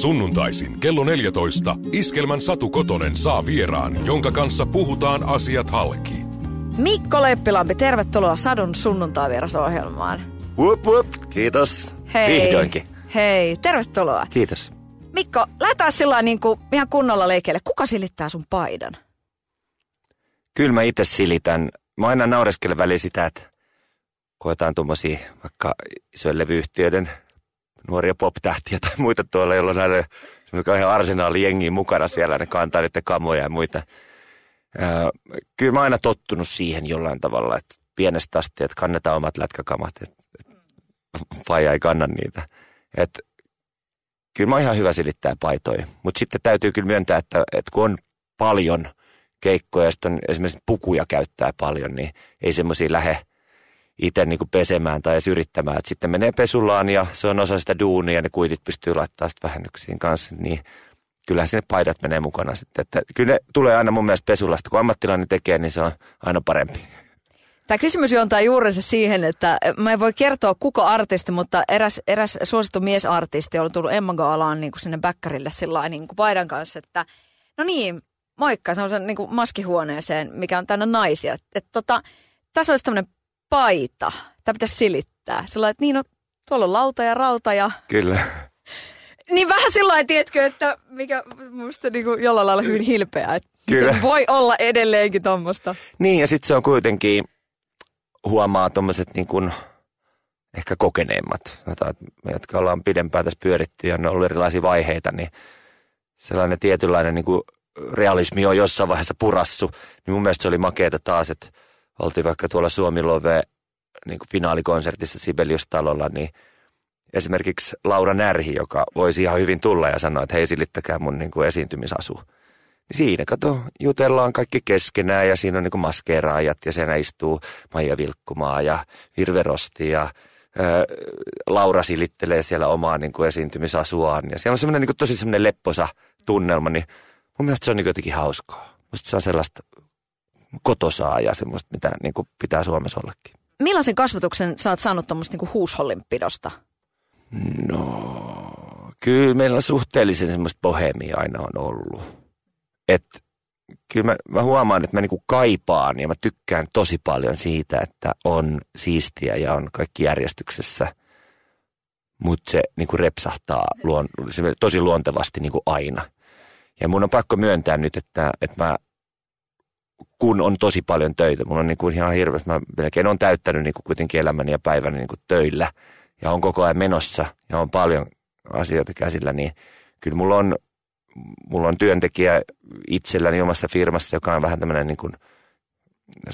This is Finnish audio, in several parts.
Sunnuntaisin kello 14 Iskelmän Satu Kotonen saa vieraan, jonka kanssa puhutaan asiat halki. Mikko Leppilampi, tervetuloa Sadun sunnuntai-vierasohjelmaan. Wup, wup. Kiitos. Hei. Vihdoinkin. Hei, tervetuloa. Kiitos. Mikko, lähdetään sillä niin kuin ihan kunnolla leikeille. Kuka silittää sun paidan? Kyllä mä itse silitän. Mä aina naureskelen väliin sitä, että koetaan tuommoisia vaikka isojen levyyhtiöiden nuoria pop-tähtiä tai muita tuolla, jolla näille ihan arsenaali mukana siellä, ne kantaa niiden kamoja ja muita. Öö, kyllä mä oon aina tottunut siihen jollain tavalla, että pienestä asti, että kannetaan omat lätkäkamat, että, faija ei kanna niitä. Että kyllä mä oon ihan hyvä silittää paitoja, mutta sitten täytyy kyllä myöntää, että, että kun on paljon keikkoja ja sitten on esimerkiksi pukuja käyttää paljon, niin ei semmoisia lähde – itse niin pesemään tai edes yrittämään. Et sitten menee pesulaan ja se on osa sitä duunia ja ne kuitit pystyy laittamaan sitten vähennyksiin kanssa. Niin kyllähän sinne paidat menee mukana sitten. Että kyllä ne tulee aina mun mielestä pesulasta. Kun ammattilainen tekee, niin se on aina parempi. Tämä kysymys juontaa juurensa siihen, että mä en voi kertoa kuka artisti, mutta eräs, eräs suosittu miesartisti on tullut Emma Gaalaan niin kuin sinne bäkkärille sillä niin paidan kanssa, että no niin, moikka, se on se niin maskihuoneeseen, mikä on täynnä naisia. Että tota, tässä olisi tämmöinen paita. Tämä pitäisi silittää. Sillä että niin, no, tuolla on lauta ja rauta ja... Kyllä. Niin vähän sillä lailla, tiedätkö, että mikä musta niin kuin jollain lailla hyvin hilpeä. Että Kyllä. Voi olla edelleenkin tuommoista. Niin ja sitten se on kuitenkin, huomaa tuommoiset niin kuin ehkä kokeneemmat. Me, jotka ollaan pidempään tässä pyöritty ja on ollut erilaisia vaiheita, niin sellainen tietynlainen niin kuin realismi on jossain vaiheessa purassu. Niin mun mielestä se oli makeeta taas, että oltiin vaikka tuolla Suomi Love niin kuin finaalikonsertissa Sibelius-talolla, niin esimerkiksi Laura Närhi, joka voisi ihan hyvin tulla ja sanoa, että hei silittäkää mun niin kuin esiintymisasu. Niin siinä, kato, jutellaan kaikki keskenään ja siinä on niin maskeeraajat ja siinä istuu Maija Vilkkumaa ja Virve Rosti ja ää, Laura silittelee siellä omaa niin kuin esiintymisasuaan. Ja siellä on semmoinen niin tosi semmoinen lepposa tunnelma, niin mun mielestä se on niin jotenkin hauskaa. Musta se on sellaista kotosaa ja semmoista, mitä niin kuin pitää Suomessa ollakin. Millaisen kasvatuksen sä oot saanut tuommoista niin huushollinpidosta? No, kyllä meillä on suhteellisen semmoista bohemia aina on ollut. Että kyllä mä, mä huomaan, että mä niinku kaipaan ja mä tykkään tosi paljon siitä, että on siistiä ja on kaikki järjestyksessä. Mutta se niinku repsahtaa luon, se tosi luontevasti niinku aina. Ja mun on pakko myöntää nyt, että, että mä kun on tosi paljon töitä. Mulla on niin kuin ihan hirveästi, mä melkein on täyttänyt niin kuin kuitenkin elämäni ja päiväni niin kuin töillä ja on koko ajan menossa ja on paljon asioita käsillä, niin kyllä mulla on, mulla on työntekijä itselläni omassa firmassa, joka on vähän tämmöinen niin kuin,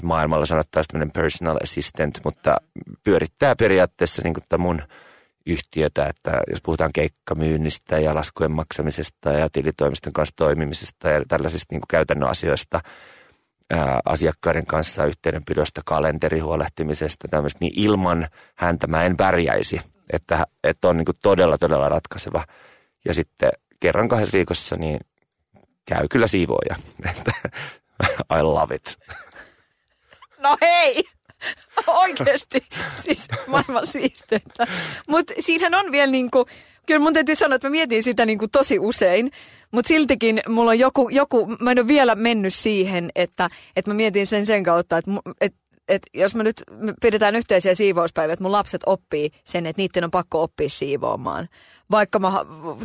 maailmalla sanottaisiin tämmöinen personal assistant, mutta pyörittää periaatteessa niin kuin mun yhtiötä, että jos puhutaan keikkamyynnistä ja laskujen maksamisesta ja tilitoimiston kanssa toimimisesta ja tällaisista niin kuin käytännön asioista – asiakkaiden kanssa yhteydenpidosta, kalenteri huolehtimisesta, tämmöistä, niin ilman häntä mä en pärjäisi. Että, että on niin todella, todella ratkaiseva. Ja sitten kerran kahdessa viikossa niin käy kyllä siivoja. I love it. No hei! Oikeasti. Siis maailman siisteintä. Mutta siinähän on vielä niinku, kyllä mun täytyy sanoa, että mä mietin sitä niinku tosi usein. Mutta siltikin mulla on joku, joku, mä en ole vielä mennyt siihen, että, että mä mietin sen sen kautta, että, että et jos me nyt me pidetään yhteisiä siivouspäiviä, että mun lapset oppii sen, että niiden on pakko oppia siivoamaan. Vaikka mä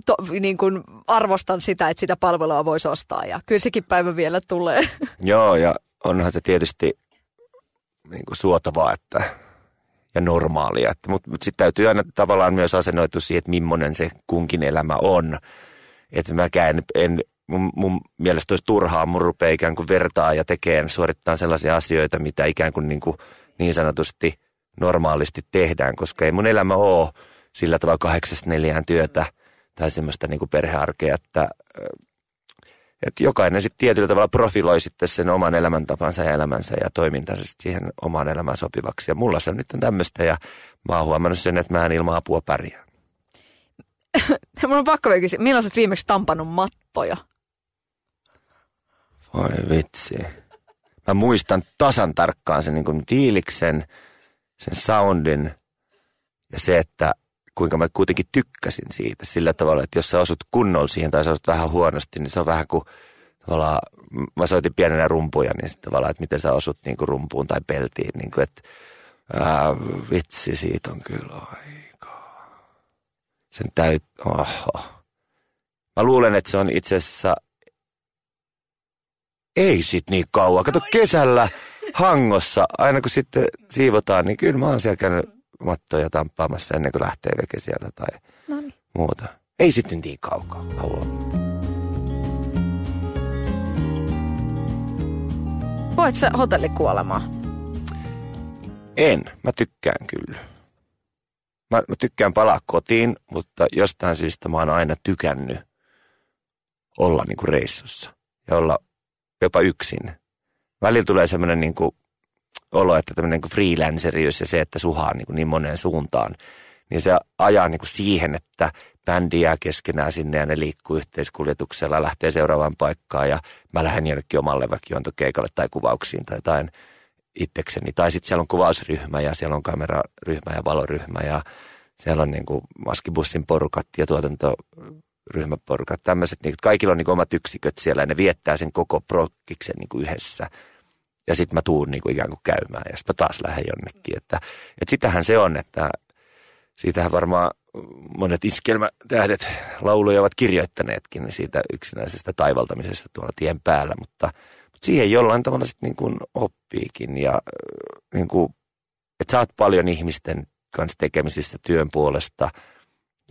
to, niin kun arvostan sitä, että sitä palvelua voisi ostaa ja kyllä sekin päivä vielä tulee. Joo ja onhan se tietysti niin kuin suotavaa että, ja normaalia, mutta, mutta sitten täytyy aina tavallaan myös asennoitua siihen, että millainen se kunkin elämä on. Että mäkään en, mun, mun mielestä olisi turhaa, mun rupeaa ikään kuin vertaa ja tekee, suorittaa sellaisia asioita, mitä ikään kuin niin, kuin niin sanotusti normaalisti tehdään, koska ei mun elämä ole sillä tavalla kahdeksasta neljään työtä tai semmoista niin kuin perhearkea, että, että jokainen sitten tietyllä tavalla profiloi sitten sen oman elämäntapansa ja elämänsä ja toimintansa siihen omaan elämään sopivaksi. Ja mulla se on nyt tämmöistä ja mä oon huomannut sen, että mä en ilman apua pärjää. Mun on pakko vielä kysyä, milloin olet viimeksi tampannut mattoja? Voi vitsi. Mä muistan tasan tarkkaan sen niin kuin fiiliksen, sen soundin ja se, että kuinka mä kuitenkin tykkäsin siitä sillä tavalla, että jos sä osut kunnolla siihen tai sä osut vähän huonosti, niin se on vähän kuin tavallaan, mä soitin pienenä rumpuja, niin sitten tavallaan, että miten sä osut niin kuin rumpuun tai peltiin, niin kuin, että ää, vitsi, siitä on kyllä aika. Sen täyt, oho. Mä luulen, että se on itse asiassa, ei sit niin kauan. Kato kesällä Hangossa, aina kun sitten siivotaan, niin kyllä mä oon siellä käynyt mattoja tamppaamassa ennen kuin lähtee veke sieltä tai Noniin. muuta. Ei sitten niin kaukaa halua. Koet sä hotellikuolemaa? En, mä tykkään kyllä. Mä, mä tykkään palaa kotiin, mutta jostain syystä mä oon aina tykännyt olla niinku reissussa ja olla jopa yksin. Välillä tulee semmoinen niinku olo, että tämmöinen niinku freelancerius ja se, että suhaa niinku niin moneen suuntaan, niin se ajaa niinku siihen, että bändi jää keskenään sinne ja ne liikkuu yhteiskuljetuksella, lähtee seuraavaan paikkaan ja mä lähden jonnekin omalle väkiontokeikalle tai kuvauksiin tai jotain itsekseni. Tai sitten siellä on kuvausryhmä ja siellä on kameraryhmä ja valoryhmä ja siellä on niin kuin maskibussin porukat ja tuotantoryhmäporukat. Tämmöiset, niin kaikilla on niin kuin omat yksiköt siellä ja ne viettää sen koko prokkiksen niin kuin yhdessä. Ja sitten mä tuun niin kuin ikään kuin käymään ja sitten taas lähden jonnekin. Että, että sitähän se on, että siitähän varmaan monet iskelmätähdet lauluja ovat kirjoittaneetkin siitä yksinäisestä taivaltamisesta tuolla tien päällä, mutta, mutta siihen jollain tavalla sitten niin kuin oppiikin ja niin kuin, että sä oot paljon ihmisten kanssa tekemisissä työn puolesta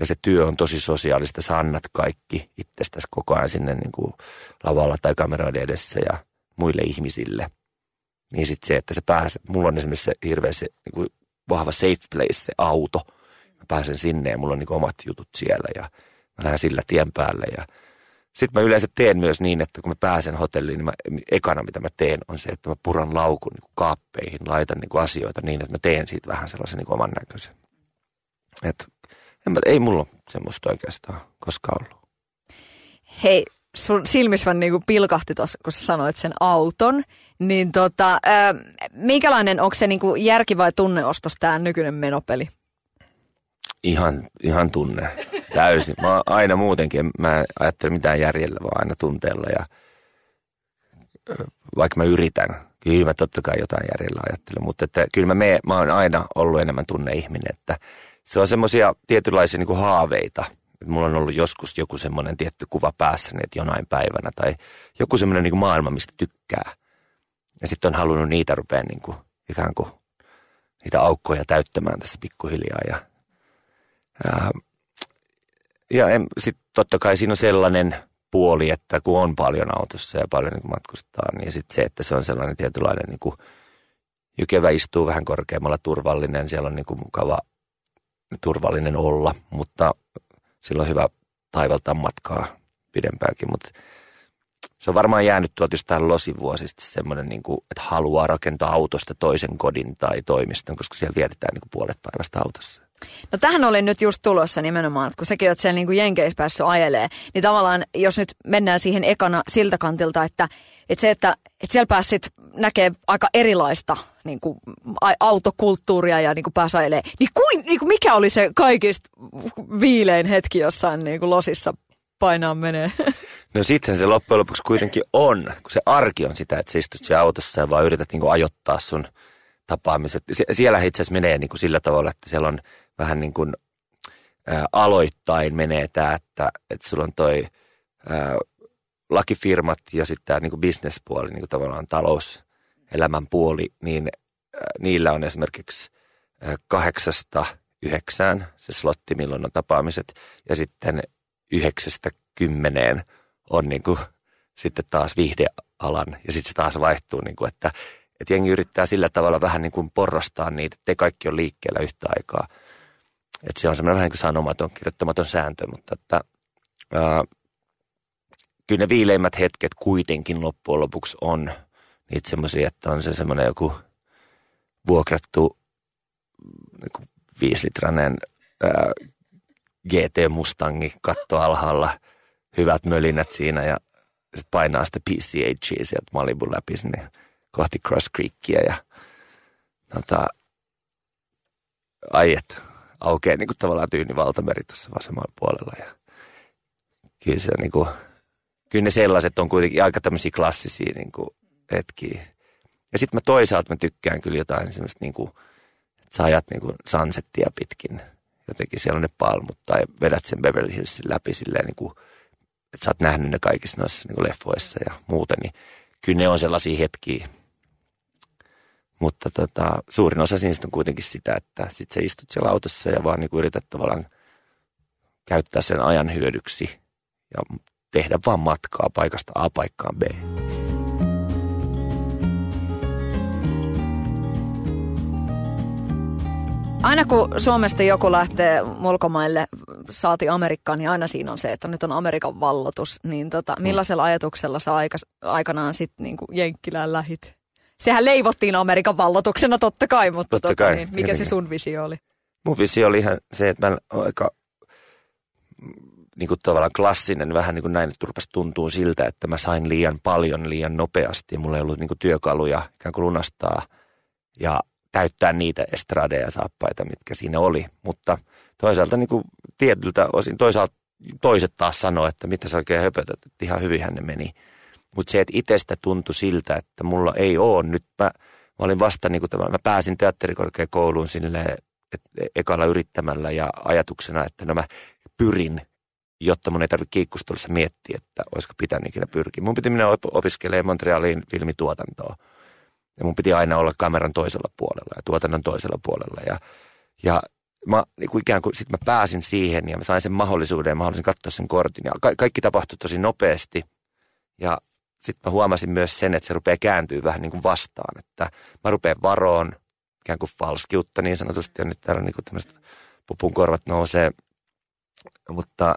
ja se työ on tosi sosiaalista, sä annat kaikki itsestäsi koko ajan sinne niin kuin lavalla tai kameroiden edessä ja muille ihmisille. Niin sitten se, että se pääset, mulla on esimerkiksi se hirveä se niin kuin vahva safe place, se auto – mä pääsen sinne ja mulla on niin omat jutut siellä ja mä lähden sillä tien päälle. Ja sitten mä yleensä teen myös niin, että kun mä pääsen hotelliin, niin mä, ekana mitä mä teen on se, että mä puran laukun niin kaappeihin, laitan niin asioita niin, että mä teen siitä vähän sellaisen niin oman näköisen. Et, en mä, ei mulla semmoista oikeastaan koskaan ollut. Hei, sun silmissä vaan niinku pilkahti tuossa, kun sanoit sen auton. Niin tota, ää, minkälainen, onko se niinku järki vai tunneostos tämä nykyinen menopeli? Ihan, ihan tunne. Täysin. Mä aina muutenkin, mä ajattelen mitään järjellä, vaan aina tunteella ja vaikka mä yritän, kyllä mä totta kai jotain järjellä ajattelen, mutta että kyllä mä, me, mä oon aina ollut enemmän tunneihminen, että se on semmoisia tietynlaisia niin haaveita. Että mulla on ollut joskus joku semmoinen tietty kuva päässäni, että jonain päivänä tai joku semmoinen niin maailma, mistä tykkää. Ja sitten on halunnut niitä rupea niin kuin, ikään kuin niitä aukkoja täyttämään tässä pikkuhiljaa ja ja, ja sitten totta kai siinä on sellainen puoli, että kun on paljon autossa ja paljon niin matkustaa, niin sitten se, että se on sellainen tietynlainen niin kuin, jykevä istuu vähän korkeammalla turvallinen, siellä on niin kuin mukava turvallinen olla, mutta sillä on hyvä taivaltaa matkaa pidempäänkin, mutta se on varmaan jäänyt tuolta jostain losivuosista semmoinen, niin kuin, että haluaa rakentaa autosta toisen kodin tai toimiston, koska siellä vietetään niin kuin puolet päivästä autossa. No tähän oli nyt just tulossa nimenomaan, kun säkin oot siellä niin kuin Jenkeissä päässyt ajelee, niin tavallaan jos nyt mennään siihen ekana siltä kantilta, että, että se, että, että siellä pääsit näkee aika erilaista niin kuin, autokulttuuria ja niin kuin pääsi niin, kuin, niin kuin mikä oli se kaikista viilein hetki jossain niin kuin losissa painaa menee? No sitten se loppujen lopuksi kuitenkin on, kun se arki on sitä, että sä istut siellä autossa ja vaan yrität niin kuin ajoittaa sun tapaamiset. siellä itse asiassa menee niin kuin sillä tavalla, että siellä on vähän niin kuin ää, aloittain menee tämä, että, että sulla on toi ää, lakifirmat ja sitten tämä niin bisnespuoli, niin tavallaan talouselämän puoli, niin ää, niillä on esimerkiksi ää, kahdeksasta yhdeksään se slotti, milloin on tapaamiset, ja sitten yhdeksästä kymmeneen on niin kuin, sitten taas viihdealan, ja sitten se taas vaihtuu, niin kuin, että, että jengi yrittää sillä tavalla vähän niin kuin porrastaa niitä, että kaikki on liikkeellä yhtä aikaa. Että se on semmoinen vähän niin kuin sanomaton, kirjoittamaton sääntö, mutta että, ää, kyllä ne viileimmät hetket kuitenkin loppujen lopuksi on niitä semmoisia, että on se semmoinen joku vuokrattu niin viisilitrainen ää, GT Mustangi katto alhaalla, hyvät mölinät siinä ja sitten painaa sitä PCH sieltä Malibu läpi sinne kohti Cross Creekia ja tota, ai et, aukeaa niin kuin tavallaan tyyni valtameri tuossa vasemmalla puolella. Ja kyllä, se, niin kuin, kyllä ne sellaiset on kuitenkin aika tämmöisiä klassisia niin kuin hetkiä. Ja sitten mä toisaalta mä tykkään kyllä jotain semmoista niin kuin, että sä ajat niin kuin sunsettia pitkin. Jotenkin siellä on ne palmut tai vedät sen Beverly Hillsin läpi silleen niin kuin, että sä oot nähnyt ne kaikissa noissa niin kuin leffoissa ja muuten, niin kyllä ne on sellaisia hetkiä. Mutta tota, suurin osa niistä on kuitenkin sitä, että sit sä istut siellä autossa ja vaan niin kuin yrität tavallaan käyttää sen ajan hyödyksi ja tehdä vaan matkaa paikasta A paikkaan B. Aina kun Suomesta joku lähtee ulkomaille, saati Amerikkaan, niin aina siinä on se, että nyt on Amerikan vallotus. Niin tota, millaisella ajatuksella sä aika, aikanaan sitten niin Jenkkilään lähit? Sehän leivottiin Amerikan vallotuksena totta kai, mutta Totta tota, kai, niin, mikä tietenkin. se sun visio oli? Mun visio oli ihan se, että mä aika niin kuin tavallaan klassinen, vähän niin kuin näin, että tuntuu siltä, että mä sain liian paljon liian nopeasti mulla ei ollut niin kuin työkaluja ikään kuin lunastaa ja täyttää niitä estradeja ja saappaita, mitkä siinä oli. Mutta toisaalta niin kuin tietyltä osin, toisaalta toiset taas sanoo, että mitä sä oikein höpötät, että ihan hyvin ne meni. Mutta se, että itsestä tuntui siltä, että mulla ei ole nyt, mä, mä olin vasta niin kuin mä pääsin teatterikorkeakouluun silleen, että ekalla yrittämällä ja ajatuksena, että no mä pyrin, jotta mun ei tarvitse kiikkustelussa miettiä, että olisiko pitänyt ikinä pyrkiä. Mun piti mennä op- opiskelemaan Montrealiin filmituotantoa. Ja mun piti aina olla kameran toisella puolella ja tuotannon toisella puolella. Ja, ja mä niin kuin ikään kuin sit mä pääsin siihen ja mä sain sen mahdollisuuden ja mä halusin katsoa sen kortin. Ja ka- kaikki tapahtui tosi nopeasti. Ja sitten mä huomasin myös sen, että se rupeaa kääntyä vähän niin kuin vastaan. Että mä rupean varoon ikään kuin falskiutta niin sanotusti. Ja nyt täällä niin kuin tämmöiset pupun korvat nousee. Mutta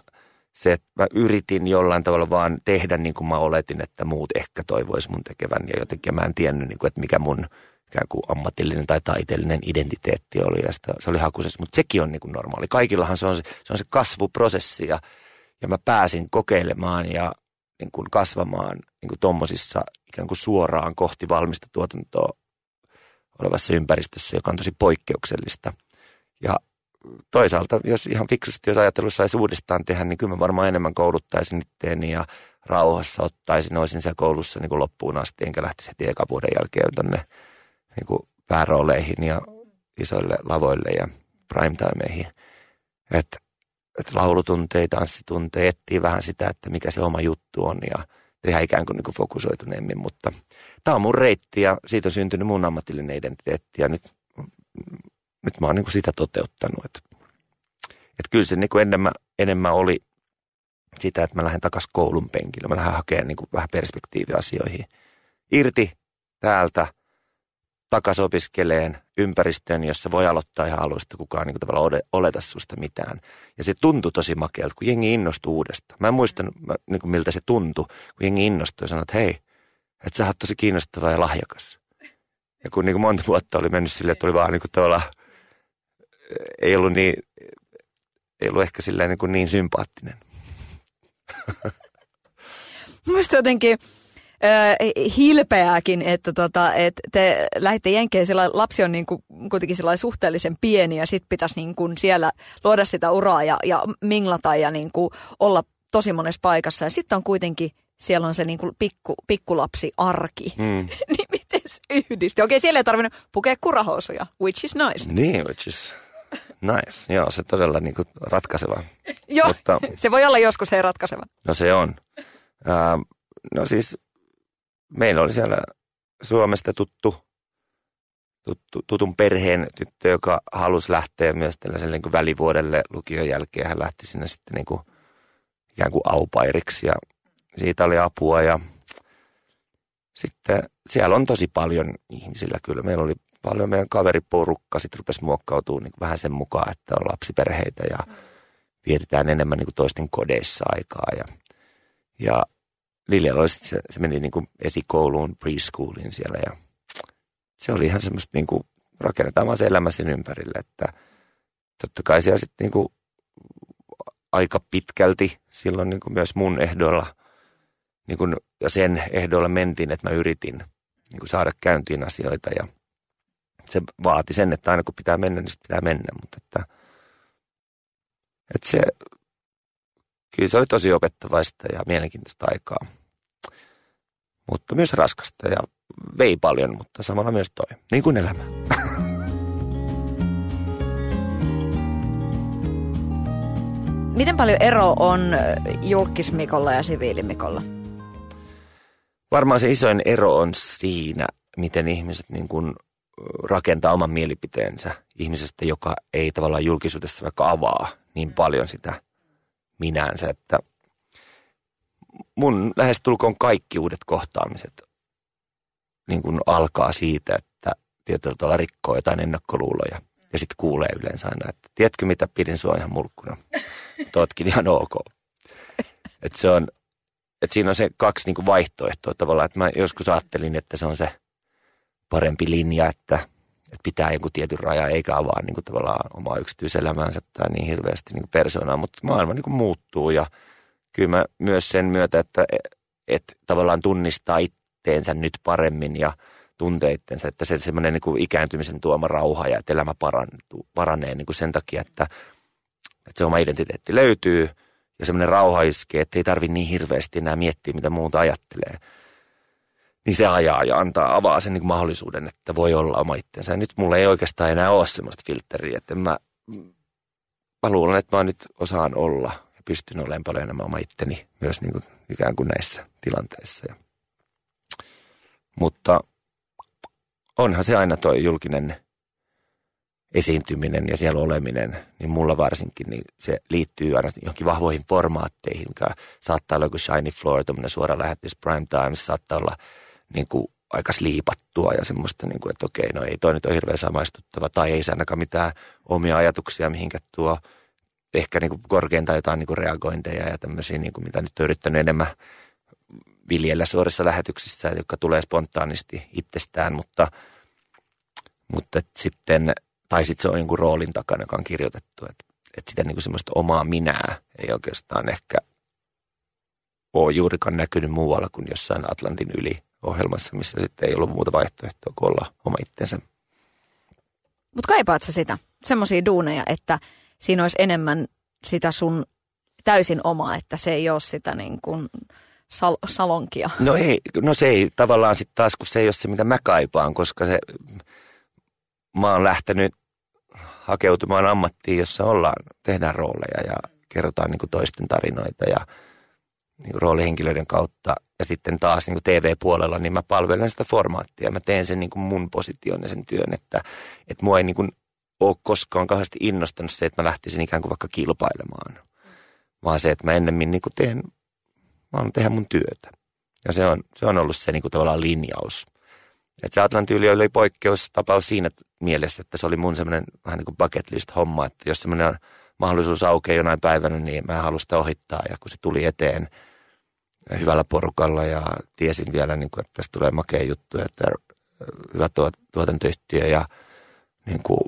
se, että mä yritin jollain tavalla vaan tehdä niin kuin mä oletin, että muut ehkä toivois mun tekevän. Ja jotenkin mä en tiennyt, niin kuin, että mikä mun ikään kuin ammatillinen tai taiteellinen identiteetti oli. Ja sitä, se oli hakusessa, mutta sekin on niin kuin normaali. Kaikillahan se on se, se, on se kasvuprosessi ja, ja mä pääsin kokeilemaan ja niin kuin kasvamaan niin kuin tommosissa ikään kuin suoraan kohti valmista tuotantoa olevassa ympäristössä, joka on tosi poikkeuksellista. Ja toisaalta, jos ihan fiksusti, jos ajatellut saisi uudestaan tehdä, niin kyllä mä varmaan enemmän kouluttaisin itteeni ja rauhassa ottaisin, olisin siellä koulussa niin kuin loppuun asti, enkä lähtisi heti eka vuoden jälkeen tonne niin kuin päärooleihin ja isoille lavoille ja primetimeihin. Että et laulutunteja, tanssitunteja, etsii vähän sitä, että mikä se oma juttu on ja tehdä ikään kuin, niin kuin fokusoituneemmin, mutta tämä on mun reitti ja siitä on syntynyt mun ammatillinen identiteetti ja nyt, nyt mä oon niin kuin sitä toteuttanut. Että et kyllä se niin kuin enemmän, enemmän oli sitä, että mä lähden takaisin koulun penkille. Mä lähden hakemaan niin kuin vähän perspektiiviä asioihin. Irti täältä, takaisin opiskeleen ympäristöön, jossa voi aloittaa ihan alusta, kukaan niin tavallaan oleta susta mitään. Ja se tuntui tosi makealta, kun jengi innostui uudestaan. Mä en muista, niin kuin miltä se tuntui, kun jengi innostui ja sanoi, että hei, että sä oot tosi kiinnostava ja lahjakas. Ja kun niin kuin monta vuotta oli mennyt silleen, että oli vaan niin kuin tavallaan, ei ollut niin, ei ollut ehkä silleen niin, kuin niin sympaattinen. Mielestäni jotenkin äh, hilpeääkin, että tota, et te lähditte Jenkkeen, sillä lapsi on niinku, kuitenkin sillä suhteellisen pieni ja sitten pitäisi niinku siellä luoda sitä uraa ja, ja minglata ja niinku olla tosi monessa paikassa. Ja sitten on kuitenkin, siellä on se niinku pikku, pikkulapsi arki. Mm. niin miten se yhdisti? Okei, siellä ei tarvinnut pukea kurahousuja, which is nice. Niin, which is nice. Joo, se todella niin kuin ratkaiseva. Joo, Mutta- se voi olla joskus ei ratkaiseva. No se on. Ää, no siis meillä oli siellä Suomesta tuttu, tuttu, tutun perheen tyttö, joka halusi lähteä myös tällaiselle niin kuin välivuodelle lukion jälkeen. Hän lähti sinne sitten niin kuin, ikään kuin aupairiksi ja siitä oli apua ja sitten siellä on tosi paljon ihmisillä kyllä. Meillä oli paljon. Meidän kaveriporukka, sitten rupesi muokkautumaan niin vähän sen mukaan, että on lapsiperheitä ja vietetään enemmän niin kuin toisten kodeissa aikaa ja ja Liljalla oli sit se, se meni niin kuin esikouluun, preschooliin siellä ja se oli ihan semmoista niin kuin rakennetaan vaan se elämä sen ympärille, että totta kai siellä sitten niin kuin aika pitkälti silloin niin kuin myös mun ehdoilla niin kuin, ja sen ehdoilla mentiin, että mä yritin niin kuin saada käyntiin asioita ja se vaati sen, että aina kun pitää mennä, niin pitää mennä, mutta että että se, kyllä se oli tosi opettavaista ja mielenkiintoista aikaa. Mutta myös raskasta ja vei paljon, mutta samalla myös toi. Niin kuin elämä. Miten paljon ero on julkismikolla ja siviilimikolla? Varmaan se isoin ero on siinä, miten ihmiset niin kuin rakentaa oman mielipiteensä ihmisestä, joka ei tavallaan julkisuudessa vaikka avaa niin paljon sitä minänsä, että mun lähestulkoon kaikki uudet kohtaamiset niin kuin alkaa siitä, että tietyllä tavalla rikkoo jotain ennakkoluuloja. Ja sitten kuulee yleensä aina, että tiedätkö mitä, pidin sua ihan mulkkuna. Totkin ihan ok. Että se on, että siinä on se kaksi niin vaihtoehtoa tavallaan, että mä joskus ajattelin, että se on se parempi linja, että, että pitää joku tietyn raja eikä avaa niin kuin tavallaan omaa yksityiselämäänsä tai niin hirveästi niin persoonaa, mutta maailma niin kuin muuttuu. Ja kyllä mä myös sen myötä, että, että tavallaan tunnistaa itteensä nyt paremmin ja tuntee itsensä, että se semmoinen niin ikääntymisen tuoma rauha ja että elämä parantuu, paranee niin kuin sen takia, että, että se oma identiteetti löytyy ja semmoinen rauha iskee, että ei tarvitse niin hirveästi enää miettiä, mitä muuta ajattelee niin se ajaa ja antaa, avaa sen niin mahdollisuuden, että voi olla oma itsensä. Nyt mulla ei oikeastaan enää ole semmoista filtteriä, että mä, mä luulen, että mä nyt osaan olla ja pystyn olemaan paljon enemmän oma itteni myös niin kuin ikään kuin näissä tilanteissa. Ja, mutta onhan se aina tuo julkinen esiintyminen ja siellä oleminen, niin mulla varsinkin, niin se liittyy aina johonkin vahvoihin formaatteihin, mikä saattaa olla joku Shiny Floor, tuommoinen suora lähetys Prime Times, saattaa olla – niin kuin aika sliipattua ja semmoista, niin kuin, että okei, no ei toi nyt ole hirveän samaistuttava tai ei se ainakaan mitään omia ajatuksia mihinkä tuo. Ehkä niin kuin korkeintaan jotain niin kuin reagointeja ja tämmöisiä, niin kuin mitä nyt on yrittänyt enemmän viljellä suorissa lähetyksissä, jotka tulee spontaanisti itsestään, mutta, mutta sitten, tai sitten se on jonkun roolin takana, joka on kirjoitettu, että, että sitä niin kuin semmoista omaa minää ei oikeastaan ehkä ole juurikaan näkynyt muualla kuin jossain Atlantin yli ohjelmassa, missä sitten ei ollut muuta vaihtoehtoa kuin olla oma itsensä. Mutta kaipaat sä sitä, semmoisia duuneja, että siinä olisi enemmän sitä sun täysin omaa, että se ei ole sitä niin kuin sal- salonkia. No ei, no se ei tavallaan sitten taas, kun se ei ole se, mitä mä kaipaan, koska se, mä oon lähtenyt hakeutumaan ammattiin, jossa ollaan, tehdään rooleja ja kerrotaan niin kuin toisten tarinoita ja roolihenkilöiden kautta ja sitten taas niin TV-puolella, niin mä palvelen sitä formaattia. Mä teen sen niin kuin mun position ja sen työn, että, että mua ei niin kuin ole koskaan kauheasti innostanut se, että mä lähtisin ikään kuin vaikka kilpailemaan. Vaan se, että mä ennemmin niin kuin teen, mä oon tehdä mun työtä. Ja se on, se on ollut se niin kuin tavallaan linjaus. Että se Atlantin yli oli poikkeustapaus siinä mielessä, että se oli mun semmoinen vähän niin kuin bucket list homma, että jos semmoinen mahdollisuus aukeaa jonain päivänä, niin mä halusin sitä ohittaa. Ja kun se tuli eteen, hyvällä porukalla ja tiesin vielä, niin kuin, että tästä tulee makea juttu, että hyvä tuotantoyhtiö ja, niin kuin,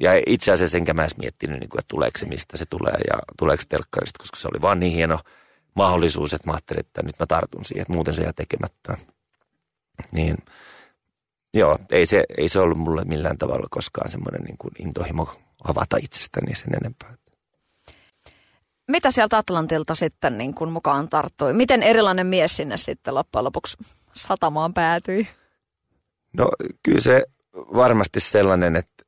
ja itse asiassa enkä mä edes miettinyt, niin kuin, että tuleeko se, mistä se tulee ja tuleeko telkkarista, koska se oli vaan niin hieno mahdollisuus, että mä ajattelin, että nyt mä tartun siihen, että muuten se jää tekemättä. Niin joo, ei se, ei se ollut mulle millään tavalla koskaan semmoinen niin intohimo avata itsestäni sen enempää mitä sieltä Atlantilta sitten niin kuin mukaan tarttui? Miten erilainen mies sinne sitten loppujen lopuksi satamaan päätyi? No kyllä se varmasti sellainen, että,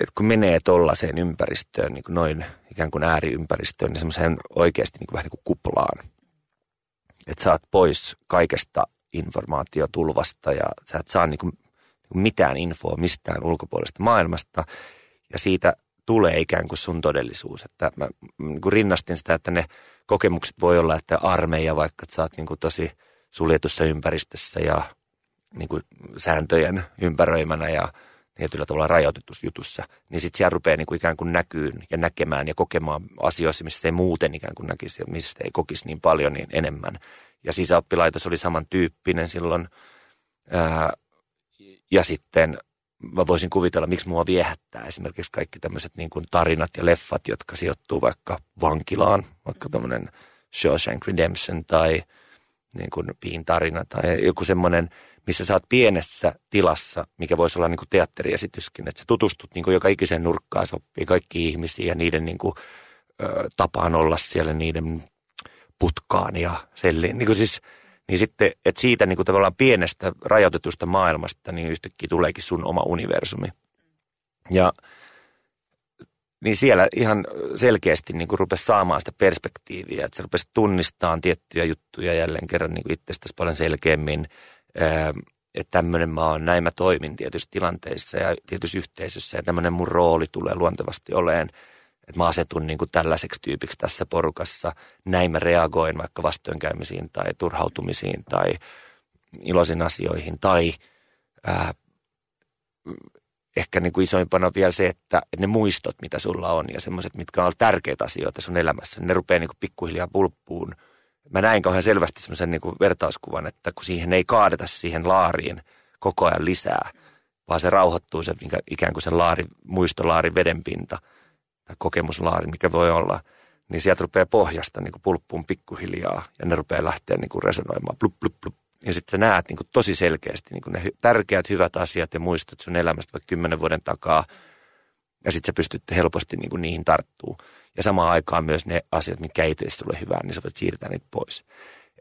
että kun menee tuollaiseen ympäristöön, niin kuin noin ikään kuin ääriympäristöön, niin semmoiseen oikeasti niin kuin vähän niin kuin kuplaan. Että saat pois kaikesta informaatiotulvasta ja sä et saa niin kuin, niin kuin mitään infoa mistään ulkopuolesta maailmasta. Ja siitä tulee ikään kuin sun todellisuus. Että mä niin kuin rinnastin sitä, että ne kokemukset voi olla, että armeija vaikka, että sä oot niin kuin tosi suljetussa ympäristössä ja niin kuin sääntöjen ympäröimänä ja tietyllä tavalla rajoitetussa jutussa, niin sitten siellä rupeaa niin kuin ikään kuin näkyyn ja näkemään ja kokemaan asioissa, missä ei muuten ikään kuin näkisi ja missä ei kokisi niin paljon niin enemmän. Ja sisäoppilaitos oli samantyyppinen silloin. Ää, ja sitten mä voisin kuvitella, miksi mua viehättää esimerkiksi kaikki tämmöiset niin kuin tarinat ja leffat, jotka sijoittuu vaikka vankilaan, vaikka tämmöinen Shawshank Redemption tai niin kuin Piin tarina tai joku semmoinen, missä sä oot pienessä tilassa, mikä voisi olla niin kuin teatteriesityskin, että sä tutustut niin kuin joka ikiseen nurkkaan, sopii kaikki ihmisiä ja niiden niin kuin, ö, tapaan olla siellä, niiden putkaan ja selliin. Niin kuin siis, niin sitten, että siitä niin kuin tavallaan pienestä rajoitetusta maailmasta, niin yhtäkkiä tuleekin sun oma universumi. Ja niin siellä ihan selkeästi niin kuin rupesi saamaan sitä perspektiiviä, että se rupesi tunnistamaan tiettyjä juttuja jälleen kerran niin itsestäsi paljon selkeämmin, että tämmöinen mä oon, näin mä toimin tietyissä tilanteissa ja tietyissä yhteisössä ja tämmöinen mun rooli tulee luontevasti oleen, että mä asetun niin kuin tällaiseksi tyypiksi tässä porukassa, näin mä reagoin vaikka vastoinkäymisiin tai turhautumisiin tai iloisiin asioihin tai ää, ehkä niin kuin isoimpana vielä se, että, että ne muistot, mitä sulla on ja semmoiset, mitkä on tärkeitä asioita sun elämässä, ne rupeaa niin kuin pikkuhiljaa pulppuun. Mä näin kauhean selvästi semmoisen niin vertauskuvan, että kun siihen ei kaadeta siihen laariin koko ajan lisää, vaan se rauhoittuu se ikään kuin se laari, muistolaari vedenpinta tai kokemuslaari, mikä voi olla, niin sieltä rupeaa pohjasta niin kuin pulppuun pikkuhiljaa ja ne rupeaa lähteä niin kuin resonoimaan, blup, blup, blup, ja sitten sä näet niin kuin tosi selkeästi niin kuin ne tärkeät, hyvät asiat ja muistot sun elämästä vaikka kymmenen vuoden takaa. Ja sitten sä pystyt helposti niin kuin niihin tarttuu. Ja samaan aikaan myös ne asiat, mitkä ei tee sulle hyvää, niin sä voit siirtää niitä pois.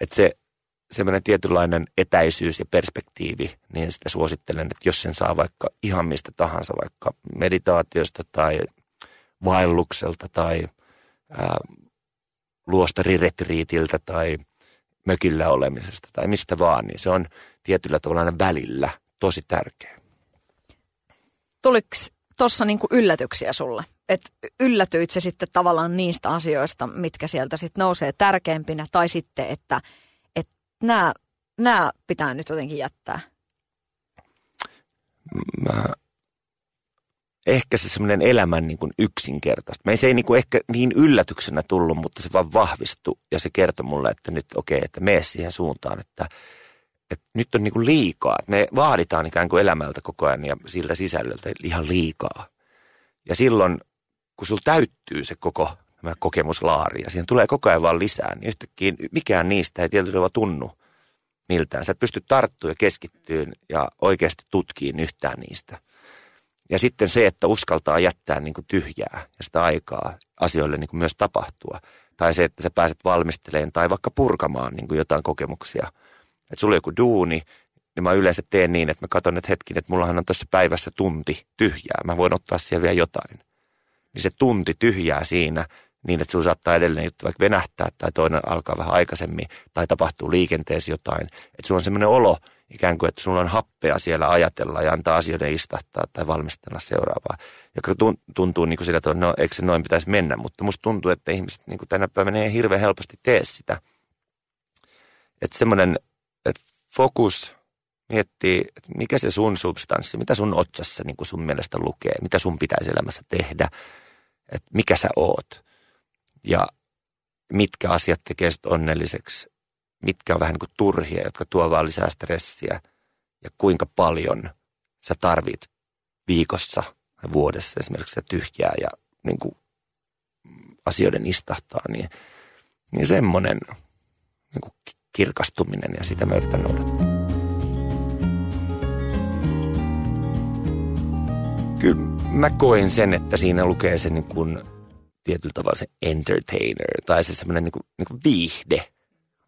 Että se semmoinen tietynlainen etäisyys ja perspektiivi, niin sitä suosittelen, että jos sen saa vaikka ihan mistä tahansa, vaikka meditaatiosta tai vaellukselta tai ää, luostariretriitiltä tai mökillä olemisesta tai mistä vaan, niin se on tietyllä tavalla välillä tosi tärkeä. Tuliko tuossa niinku yllätyksiä sulle? Et yllätyit se sitten tavallaan niistä asioista, mitkä sieltä sitten nousee tärkeimpinä, tai sitten, että et nämä pitää nyt jotenkin jättää? Mä ehkä se semmoinen elämän niin kuin yksinkertaista. Me se ei niin kuin ehkä niin yllätyksenä tullut, mutta se vaan vahvistui ja se kertoi mulle, että nyt okei, okay, että mene siihen suuntaan, että, että nyt on niin kuin liikaa. Me vaaditaan ikään kuin elämältä koko ajan ja siltä sisällöltä ihan liikaa. Ja silloin, kun sulla täyttyy se koko kokemuslaari ja siihen tulee koko ajan vaan lisää, niin yhtäkkiä mikään niistä ei tietyllä tavalla tunnu miltään. Sä et pysty tarttumaan ja keskittyyn ja oikeasti tutkiin yhtään niistä – ja sitten se, että uskaltaa jättää niin kuin tyhjää ja sitä aikaa asioille niin kuin myös tapahtua. Tai se, että sä pääset valmistelemaan tai vaikka purkamaan niin kuin jotain kokemuksia. Että sulla on joku duuni, niin mä yleensä teen niin, että mä katson, että hetkin, että mullahan on tässä päivässä tunti tyhjää. Mä voin ottaa siellä vielä jotain. Niin se tunti tyhjää siinä, niin että sulla saattaa edelleen juttu vaikka venähtää tai toinen alkaa vähän aikaisemmin tai tapahtuu liikenteessä jotain. Että sulla on semmoinen olo, ikään kuin, että sulla on happea siellä ajatella ja antaa asioiden istahtaa tai valmistella seuraavaa. Joka tuntuu niin kuin sillä, että no eikö se noin pitäisi mennä, mutta musta tuntuu, että ihmiset niin kuin tänä päivänä ei hirveän helposti tee sitä. Että semmoinen, että fokus miettii, että mikä se sun substanssi, mitä sun otsassa niin kuin sun mielestä lukee, mitä sun pitäisi elämässä tehdä, että mikä sä oot ja mitkä asiat tekee onnelliseksi mitkä on vähän niin kuin turhia, jotka tuovat vaan lisää stressiä ja kuinka paljon sä tarvit viikossa tai vuodessa esimerkiksi sitä tyhjää ja niin kuin asioiden istahtaa, niin, niin semmoinen niin kuin kirkastuminen ja sitä mä yritän noudattaa. Kyllä mä koin sen, että siinä lukee se niin kuin tietyllä tavalla se entertainer tai se semmoinen niin kuin, niin kuin viihde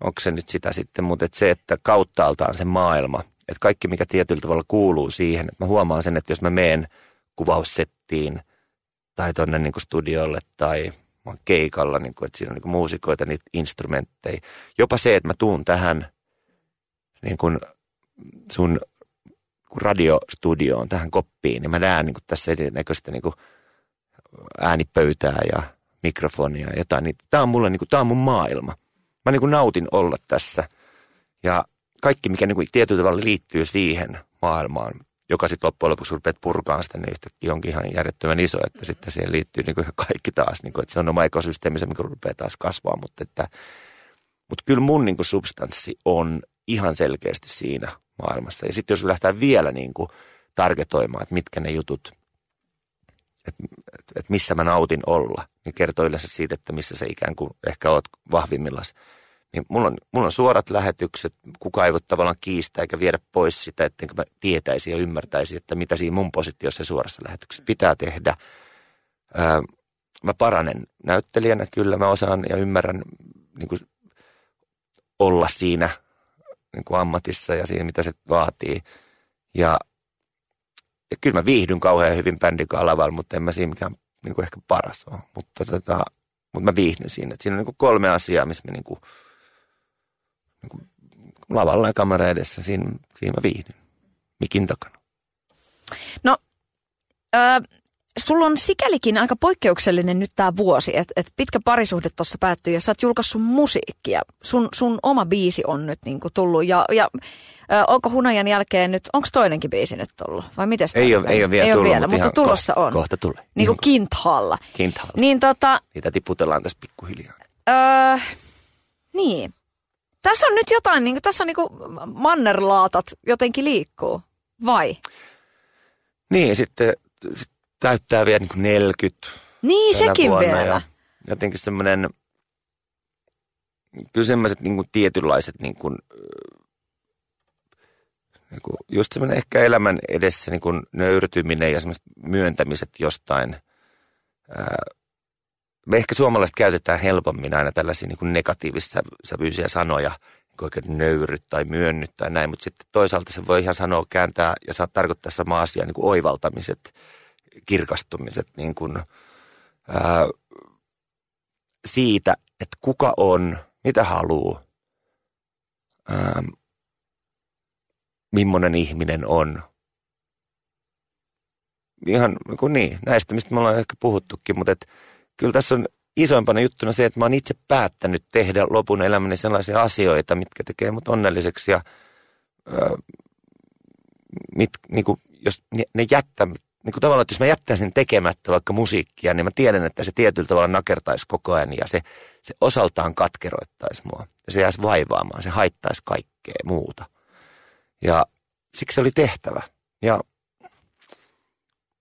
onko se nyt sitä sitten, mutta että se, että kauttaaltaan se maailma, että kaikki mikä tietyllä tavalla kuuluu siihen, että mä huomaan sen, että jos mä meen kuvaussettiin tai tuonne niin studiolle tai mä keikalla, niin kuin, että siinä on niin muusikoita, niitä instrumentteja. Jopa se, että mä tuun tähän niin kuin sun radiostudioon, tähän koppiin, niin mä näen niin tässä erinäköistä niin äänipöytää ja mikrofonia ja jotain. Niin tämä on mulle, niin kuin, tämä on mun maailma mä niin kuin nautin olla tässä. Ja kaikki, mikä niin kuin tietyllä tavalla liittyy siihen maailmaan, joka sitten loppujen lopuksi rupeat purkaan sitä, niin yhtäkkiä onkin ihan järjettömän iso, että sitten siihen liittyy niin kuin kaikki taas, niin kuin, että se on oma ekosysteemi, mikä rupeaa taas kasvaa, mutta, että, mutta kyllä mun niin kuin substanssi on ihan selkeästi siinä maailmassa. Ja sitten jos lähtee vielä niin kuin targetoimaan, että mitkä ne jutut, että, että missä mä nautin olla, niin kertoo yleensä siitä, että missä se ikään kuin ehkä oot vahvimmillaan Niin mulla on, mulla on suorat lähetykset, kuka ei voi tavallaan kiistää eikä viedä pois sitä, ettenkö mä tietäisi ja ymmärtäisi, että mitä siinä mun positiossa suorassa lähetyksessä pitää tehdä. Öö, mä paranen näyttelijänä, kyllä mä osaan ja ymmärrän niin kuin, olla siinä niin kuin ammatissa ja siinä, mitä se vaatii. Ja, ja kyllä mä viihdyn kauhean hyvin bändikaa mutta en mä siinä mikään niin kuin ehkä paras ole. Mutta, tota, mutta mä viihdyn siinä. Et siinä on niin kuin kolme asiaa, missä mä niin kuin, niin kuin lavalla ja kamera edessä, siinä, siinä mä viihdyn. Mikin takana. No, äh, sulla on sikälikin aika poikkeuksellinen nyt tämä vuosi, että et pitkä parisuhde tuossa päättyy ja sä oot julkaissut musiikkia. Sun, sun oma biisi on nyt niinku tullut ja, ja ö, onko hunajan jälkeen nyt, onko toinenkin biisi nyt tullut vai miten ei ole, ei ole vielä ei tullut, ole vielä, mutta, mutta tulossa kohta, on. Kohta tulee. Niin kuin Kinthalla. Kinthalla. Niin tota... Niitä tiputellaan tässä pikkuhiljaa. Öö, niin. Tässä on nyt jotain, niin tässä on niin kuin mannerlaatat jotenkin liikkuu, vai? Niin, sitten, sitten täyttää vielä niin kuin 40. Niin, sekin vielä. Ja jotenkin semmoinen, kyllä semmoiset niin kuin tietynlaiset niin kuin, niin kuin just semmoinen ehkä elämän edessä niin kuin nöyrtyminen ja semmoiset myöntämiset jostain. me ehkä suomalaiset käytetään helpommin aina tällaisia niin kuin negatiivissävyisiä sanoja, niin oikein nöyryt tai myönnyt tai näin, mutta sitten toisaalta se voi ihan sanoa, kääntää ja saa tarkoittaa sama asia, niin kuin oivaltamiset – kirkastumiset niin kuin, ää, siitä, että kuka on, mitä haluaa, ää, millainen ihminen on. Ihan niin, niin, näistä, mistä me ollaan ehkä puhuttukin, mutta et, kyllä tässä on isoimpana juttuna se, että mä oon itse päättänyt tehdä lopun elämäni sellaisia asioita, mitkä tekee mut onnelliseksi ja ää, mit, niin kuin, jos ne, ne niin kuin tavallaan, että jos mä jättäisin tekemättä vaikka musiikkia, niin mä tiedän, että se tietyllä tavalla nakertaisi koko ajan ja se, se osaltaan katkeroittaisi mua. Ja se jäisi vaivaamaan, se haittaisi kaikkea muuta. Ja siksi se oli tehtävä. Ja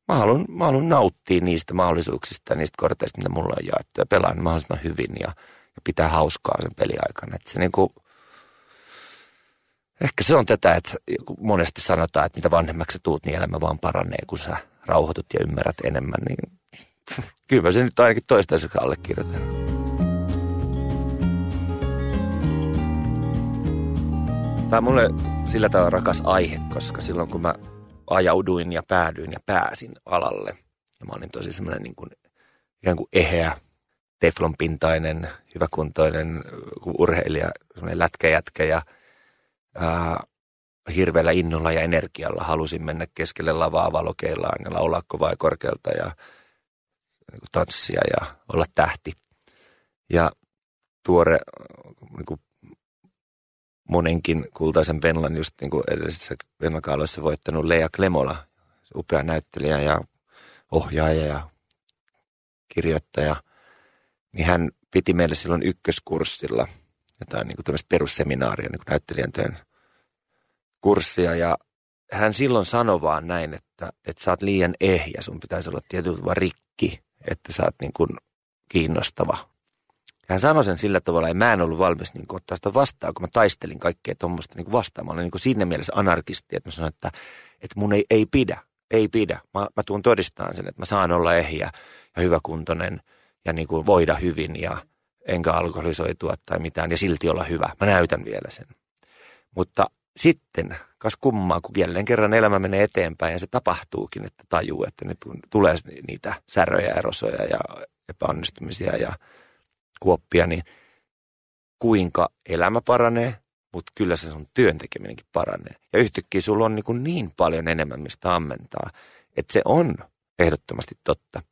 mä haluan, mä haluan nauttia niistä mahdollisuuksista niistä korteista, mitä mulla on jaettu ja pelaan mahdollisimman hyvin ja, ja pitää hauskaa sen peliaikana. Että se niin kuin, Ehkä se on tätä, että monesti sanotaan, että mitä vanhemmaksi tuut, niin elämä vaan paranee, kun sä rauhoitut ja ymmärrät enemmän. Niin kyllä mä sen nyt ainakin toistaiseksi allekirjoitan. Tämä on mulle sillä tavalla rakas aihe, koska silloin kun mä ajauduin ja päädyin ja pääsin alalle, ja mä olin tosi semmoinen niin kuin, ikään kuin eheä, teflonpintainen, hyväkuntoinen urheilija, semmoinen lätkäjätkä ja – ää, hirveällä innolla ja energialla halusin mennä keskelle lavaa valokeillaan ja laulaa kovaa ja korkealta ja niin kuin tanssia ja olla tähti. Ja tuore niin kuin monenkin kultaisen Venlan just niin kuin edellisessä Venlakaaloissa voittanut Lea Klemola, upea näyttelijä ja ohjaaja ja kirjoittaja, niin hän piti meille silloin ykköskurssilla jotain niin kuin perusseminaaria niin kuin näyttelijän työn kurssia ja hän silloin sanoi vaan näin, että, että sä oot liian ehjä, sun pitäisi olla tietyllä rikki, että sä oot niin kuin kiinnostava. Ja hän sanoi sen sillä tavalla, että mä en ollut valmis niin kuin ottaa sitä vastaan, kun mä taistelin kaikkea tuommoista niin vastaan. Mä olin niin kuin siinä mielessä anarkisti, että mä sanoin, että, että mun ei, ei pidä, ei pidä. Mä, mä tuun todistamaan sen, että mä saan olla ehjä ja hyväkuntoinen ja niin kuin voida hyvin ja enkä alkoholisoitua tai mitään ja silti olla hyvä. Mä näytän vielä sen. Mutta sitten, kas kummaa, kun jälleen kerran elämä menee eteenpäin ja se tapahtuukin, että tajuu, että nyt tulee niitä säröjä, erosoja ja epäonnistumisia ja kuoppia, niin kuinka elämä paranee, mutta kyllä se sun työntekeminenkin paranee. Ja yhtäkkiä sulla on niin, niin paljon enemmän, mistä ammentaa, että se on ehdottomasti totta.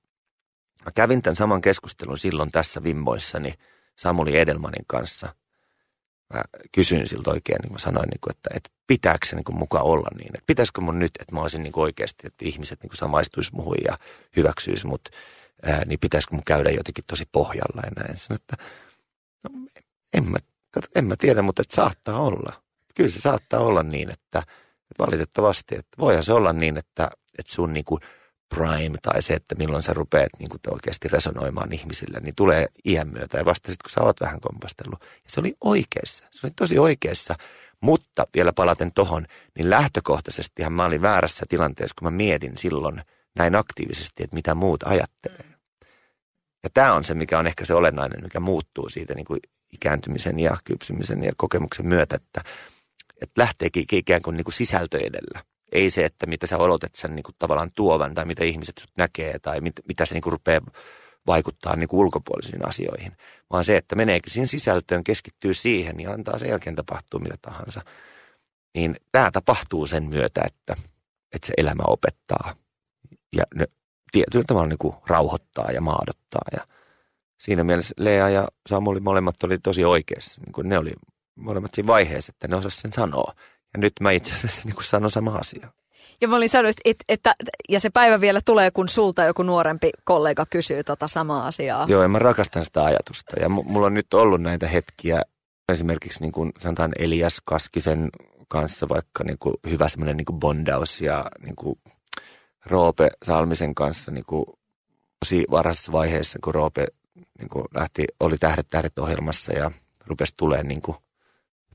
Mä kävin tämän saman keskustelun silloin tässä vimmoissani Samuli Edelmanin kanssa – mä kysyin siltä oikein, niin mä sanoin, niin kuin, että, että pitääkö se niin kuin mukaan olla niin, että pitäisikö mun nyt, että mä olisin niin kuin oikeasti, että ihmiset niin samaistuisi muhun ja hyväksyisi mut, ää, niin pitäisikö mun käydä jotenkin tosi pohjalla ja näin. Sanoin, että no, en, mä, en mä tiedä, mutta että saattaa olla. Kyllä se saattaa olla niin, että, että valitettavasti, että voihan se olla niin, että, että sun niin kuin prime tai se, että milloin sä rupeat niin kuin oikeasti resonoimaan ihmisille, niin tulee iän myötä ja vasta sitten kun sä oot vähän kompastellut. Ja se oli oikeassa, se oli tosi oikeassa, mutta vielä palaten tohon, niin lähtökohtaisestihan mä olin väärässä tilanteessa, kun mä mietin silloin näin aktiivisesti, että mitä muut ajattelee. Ja tämä on se, mikä on ehkä se olennainen, mikä muuttuu siitä niin kuin ikääntymisen ja kypsymisen ja kokemuksen myötä, että, että lähteekin ikään kuin, niin kuin sisältö edellä. Ei se, että mitä sä odotat sen niin kuin tavallaan tuovan tai mitä ihmiset sut näkee tai mit, mitä se niin kuin rupeaa vaikuttaa niin kuin ulkopuolisiin asioihin, vaan se, että meneekin siihen sisältöön, keskittyy siihen ja antaa sen jälkeen tapahtua mitä tahansa. Niin tämä tapahtuu sen myötä, että, että se elämä opettaa ja ne tietyllä tavalla niin kuin rauhoittaa ja maadottaa. Ja siinä mielessä Lea ja Samuli molemmat oli tosi oikeassa. Niin kuin ne oli molemmat siinä vaiheessa, että ne osasivat sen sanoa. Ja nyt mä itse asiassa niin sanon sama asia. Ja mä olin sanonut, että, että, ja se päivä vielä tulee, kun sulta joku nuorempi kollega kysyy tota samaa asiaa. Joo, ja mä rakastan sitä ajatusta. Ja mulla on nyt ollut näitä hetkiä, esimerkiksi niin kuin sanotaan Elias Kaskisen kanssa vaikka niin kuin hyvä semmoinen niin kuin bondaus ja niin kuin Roope Salmisen kanssa niin kuin tosi varhaisessa vaiheessa, kun Roope niin kuin lähti, oli Tähdet tähdet ohjelmassa ja rupesi tulemaan niin kuin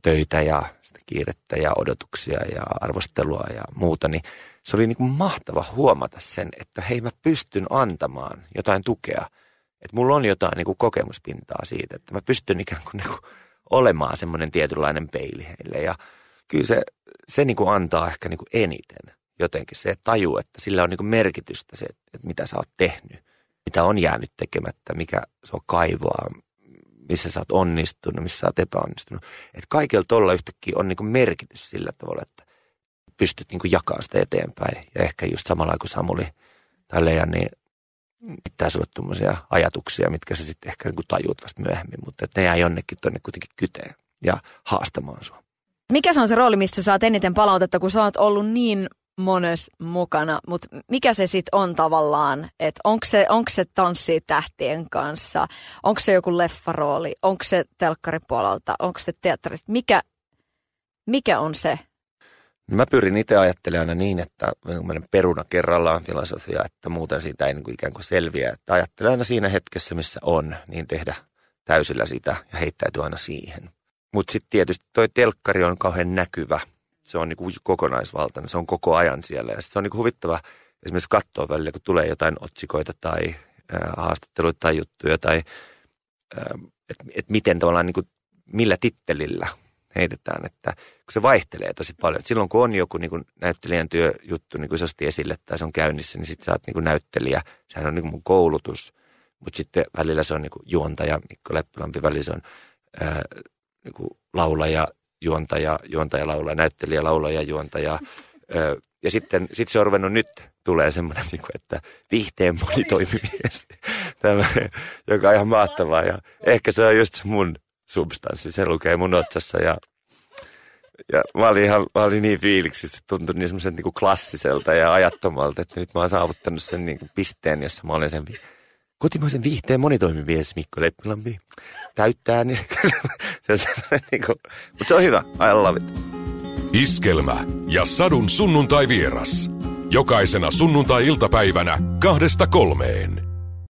töitä ja sitä kiirettä ja odotuksia ja arvostelua ja muuta, niin se oli niin kuin mahtava huomata sen, että hei mä pystyn antamaan jotain tukea. Että mulla on jotain niin kuin kokemuspintaa siitä, että mä pystyn ikään kuin, niin kuin olemaan semmoinen tietynlainen peili heille. Ja kyllä se, se niin kuin antaa ehkä niin kuin eniten jotenkin se taju, että sillä on niin kuin merkitystä se, että mitä sä oot tehnyt, mitä on jäänyt tekemättä, mikä se on kaivoa, missä sä oot onnistunut, missä sä oot epäonnistunut. Että kaikella tuolla yhtäkkiä on niin kuin merkitys sillä tavalla, että pystyt niin kuin jakamaan sitä eteenpäin. Ja ehkä just samalla kuin Samuli tai Leija, niin pitää sulle tuommoisia ajatuksia, mitkä sä sitten ehkä niin kuin tajuut vasta myöhemmin, mutta ne jää jonnekin tuonne kuitenkin kyteen ja haastamaan sua. Mikä se on se rooli, mistä sä saat eniten palautetta, kun sä oot ollut niin mones mukana, mutta mikä se sitten on tavallaan, että onko se, onko se tanssi tähtien kanssa, onko se joku leffarooli, onko se telkkaripuolelta, onko se teatterista, mikä, mikä on se? Mä pyrin itse ajattelemaan aina niin, että peruna kerrallaan filosofia, että muuten siitä ei niin kuin ikään kuin selviä. Että ajattelen aina siinä hetkessä, missä on, niin tehdä täysillä sitä ja heittäytyä aina siihen. Mutta sitten tietysti toi telkkari on kauhean näkyvä se on niin kuin kokonaisvaltainen, se on koko ajan siellä. Ja se on niin kuin huvittava esimerkiksi katsoa välillä, kun tulee jotain otsikoita tai ää, haastatteluita tai juttuja tai että et miten tavallaan niin kuin, millä tittelillä heitetään, että kun se vaihtelee tosi paljon. Et silloin kun on joku niin kuin näyttelijän työjuttu niin isosti esille tai se on käynnissä, niin sitten sä oot niin kuin näyttelijä. Sehän on niin kuin mun koulutus, mutta sitten välillä se on niin kuin juontaja, Mikko Leppälampi, välillä se on ää, niin kuin laulaja, juontaja, juontaja, laulaja, näyttelijä, laulaja, juontaja. ja sitten sit se on ruvennut nyt tulee semmoinen, niin kuin, että viihteen monitoimimies, tämä, joka on ihan mahtavaa. Ja ehkä se on just se mun substanssi, se lukee mun otsassa ja ja mä olin, ihan, mä olin niin fiiliksissä, se tuntui niin semmoisen niin klassiselta ja ajattomalta, että nyt mä oon saavuttanut sen niin kuin pisteen, jossa mä olen sen vi- kotimaisen viihteen monitoimimies Mikko Leppilampi täyttää. Niin, se niin kuin, mutta se on hyvä. I love it. Iskelmä ja Sadun sunnuntai vieras. Jokaisena sunnuntai-iltapäivänä kahdesta kolmeen.